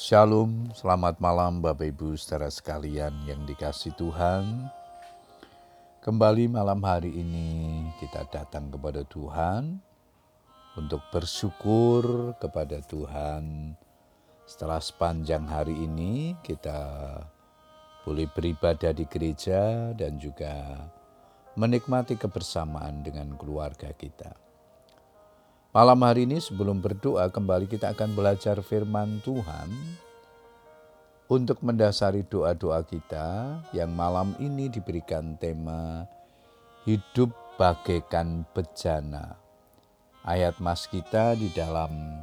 Shalom, selamat malam Bapak Ibu saudara sekalian yang dikasih Tuhan. Kembali malam hari ini kita datang kepada Tuhan untuk bersyukur kepada Tuhan. Setelah sepanjang hari ini kita boleh beribadah di gereja dan juga menikmati kebersamaan dengan keluarga kita. Malam hari ini sebelum berdoa kembali kita akan belajar firman Tuhan untuk mendasari doa-doa kita yang malam ini diberikan tema hidup bagaikan bejana. Ayat mas kita di dalam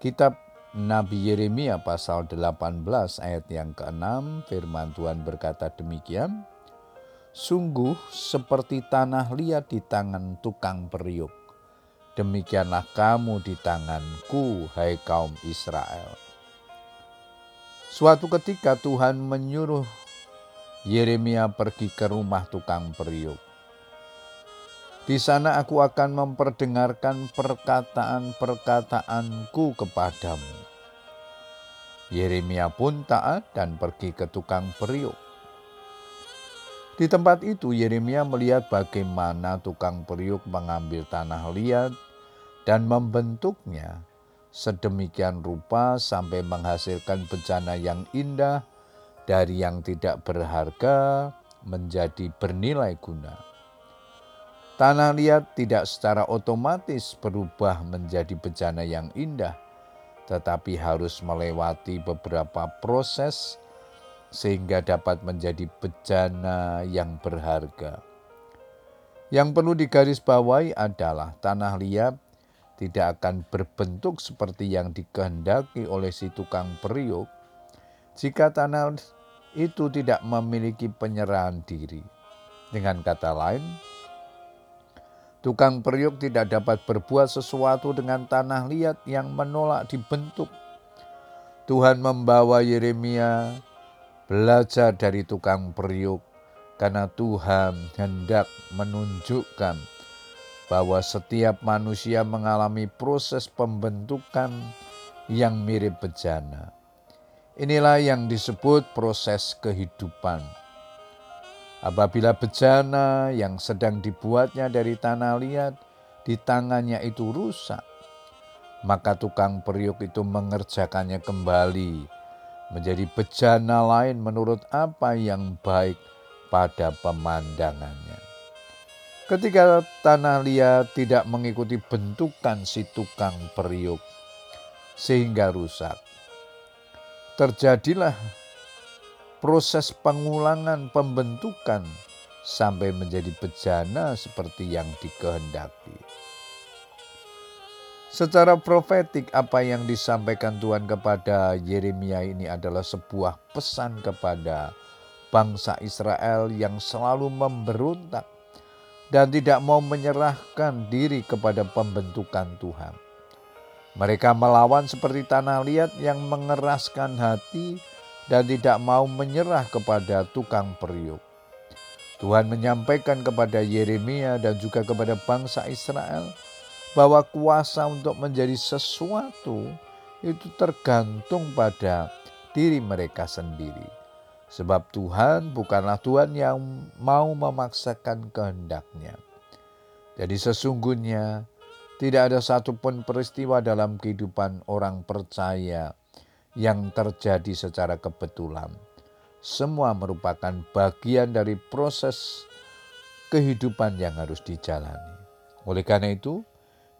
kitab Nabi Yeremia pasal 18 ayat yang ke-6 firman Tuhan berkata demikian Sungguh seperti tanah liat di tangan tukang periuk Demikianlah kamu di tanganku, hai kaum Israel. Suatu ketika Tuhan menyuruh Yeremia pergi ke rumah tukang periuk. Di sana aku akan memperdengarkan perkataan-perkataanku kepadamu. Yeremia pun taat dan pergi ke tukang periuk. Di tempat itu Yeremia melihat bagaimana tukang periuk mengambil tanah liat dan membentuknya sedemikian rupa sampai menghasilkan bencana yang indah dari yang tidak berharga menjadi bernilai guna. Tanah liat tidak secara otomatis berubah menjadi bencana yang indah, tetapi harus melewati beberapa proses sehingga dapat menjadi bencana yang berharga. Yang perlu digarisbawahi adalah tanah liat tidak akan berbentuk seperti yang dikehendaki oleh si tukang periuk jika tanah itu tidak memiliki penyerahan diri. Dengan kata lain, tukang periuk tidak dapat berbuat sesuatu dengan tanah liat yang menolak dibentuk. Tuhan membawa Yeremia belajar dari tukang periuk karena Tuhan hendak menunjukkan bahwa setiap manusia mengalami proses pembentukan yang mirip bejana. Inilah yang disebut proses kehidupan. Apabila bejana yang sedang dibuatnya dari tanah liat di tangannya itu rusak, maka tukang periuk itu mengerjakannya kembali menjadi bejana lain menurut apa yang baik pada pemandangannya. Ketika tanah liat tidak mengikuti bentukan si tukang periuk sehingga rusak. Terjadilah proses pengulangan pembentukan sampai menjadi bejana seperti yang dikehendaki. Secara profetik apa yang disampaikan Tuhan kepada Yeremia ini adalah sebuah pesan kepada bangsa Israel yang selalu memberontak dan tidak mau menyerahkan diri kepada pembentukan Tuhan. Mereka melawan seperti tanah liat yang mengeraskan hati dan tidak mau menyerah kepada tukang periuk. Tuhan menyampaikan kepada Yeremia dan juga kepada bangsa Israel bahwa kuasa untuk menjadi sesuatu itu tergantung pada diri mereka sendiri. Sebab Tuhan bukanlah Tuhan yang mau memaksakan kehendaknya. Jadi sesungguhnya tidak ada satupun peristiwa dalam kehidupan orang percaya yang terjadi secara kebetulan. Semua merupakan bagian dari proses kehidupan yang harus dijalani. Oleh karena itu,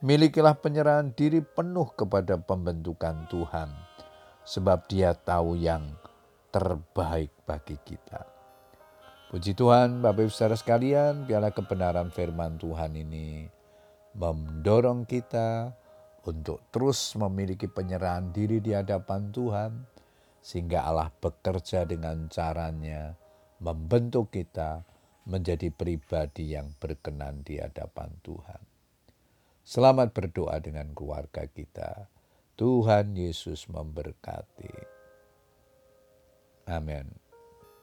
milikilah penyerahan diri penuh kepada pembentukan Tuhan, sebab Dia tahu yang terbaik bagi kita. Puji Tuhan, Bapak Ibu Saudara sekalian, biarlah kebenaran firman Tuhan ini mendorong kita untuk terus memiliki penyerahan diri di hadapan Tuhan, sehingga Allah bekerja dengan caranya membentuk kita menjadi pribadi yang berkenan di hadapan Tuhan. Selamat berdoa dengan keluarga kita. Tuhan Yesus memberkati. Amen.